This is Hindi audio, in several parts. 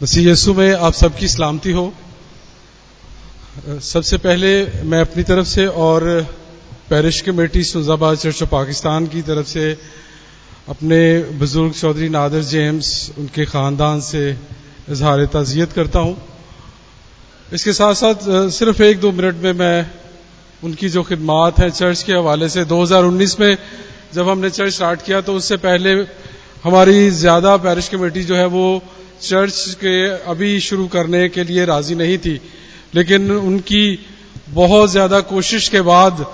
मसीह यीशु में आप सबकी सलामती हो। सबसे पहले मैं अपनी तरफ़ से और parish committee Sujabad church of Pakistan की तरफ़ से अपने बुज़ुर्ग चौधरी नादर जेम्स, उनके ख़ानदान से इजहार तजियत करता हूँ। इसके साथ साथ सिर्फ़ एक दो मिनट में मैं उनकी जो खिदमात हैं चर्च के हवाले से 2019 में जब हमने चर्च स्टार्ट किया तो उससे पहले हमारी ज़्यादा पैरिश कमेटी जो है वो चर्च के अभी शुरू करने के लिए राज़ी नहीं थी, लेकिन उनकी बहुत ज़्यादा कोशिश के बाद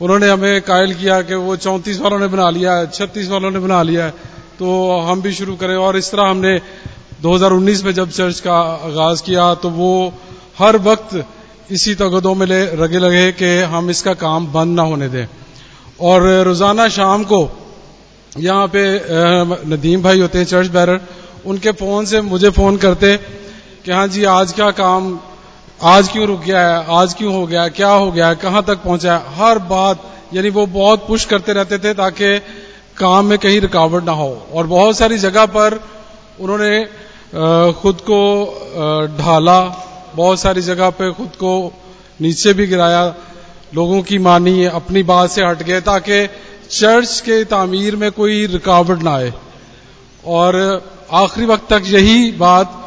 उन्होंने हमें कायल किया कि वो चौंतीस वालों ने बना लिया है, छत्तीस वालों ने बना लिया है तो हम भी शुरू करें। और इस तरह हमने 2019 में जब चर्च का आगाज़ किया तो वो हर वक्त इसी तगदों में लगे लगे कि हम इसका काम बंद ना होने दें। और रोज़ाना शाम को यहाँ पे नदीम भाई होते हैं, चर्च बैरर उनके फ़ोन से मुझे फ़ोन करते कि हाँ जी, आज क्या काम, आज क्यों रुक गया है, आज क्यों हो गया क्या हो गया कहाँ तक पहुँचा है? हर बात, यानी वो बहुत पुश करते रहते थे ताकि काम में कहीं रुकावट ना हो। और बहुत सारी जगह पर उन्होंने खुद को ढाला, बहुत सारी जगह पे खुद को नीचे भी गिराया, लोगों की मानी, अपनी बात से हट गए ताकि चर्च के तामीर में कोई रुकावट ना आए। और आखिरी वक्त तक यही बात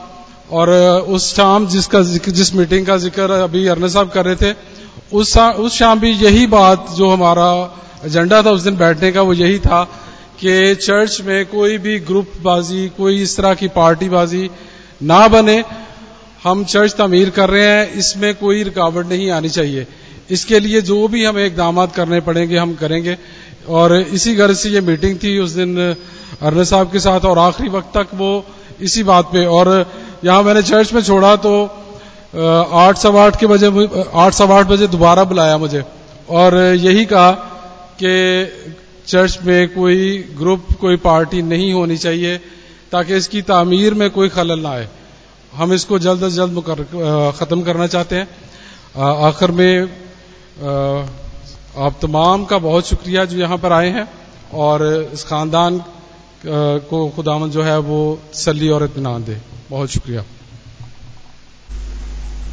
और उस शाम जिसका जिस मीटिंग का ज़िक्र अभी अरना साहब कर रहे थे, उस उस शाम भी यही बात जो हमारा एजेंडा था उस दिन बैठने का वो यही था कि चर्च में कोई भी ग्रुप बाजी कोई इस तरह की पार्टी बाजी ना बने। हम चर्च तमीर कर रहे हैं, इसमें कोई रुकावट नहीं आनी चाहिए। इसके लिए जो भी हमें इकदाम करने पड़ेंगे, हम करेंगे। और इसी गर्ज से ये मीटिंग थी उस दिन अरन साहब के साथ और आखिरी वक्त तक वो इसी बात पे, और यहाँ मैंने चर्च में छोड़ा तो आठ सवा आठ के बजे आठ सवा आठ बजे दोबारा बुलाया मुझे। और यही कहा कि चर्च में कोई ग्रुप कोई पार्टी नहीं होनी चाहिए, ताकि इसकी तामीर में कोई खलल ना आए। हम इसको जल्द अज जल्द ख़त्म करना चाहते हैं। आखिर में आप तमाम का बहुत शुक्रिया जो यहाँ पर आए हैं, और इस खानदान को खुदामन जो है वो तसली और इतमान दे। बहुत शुक्रिया।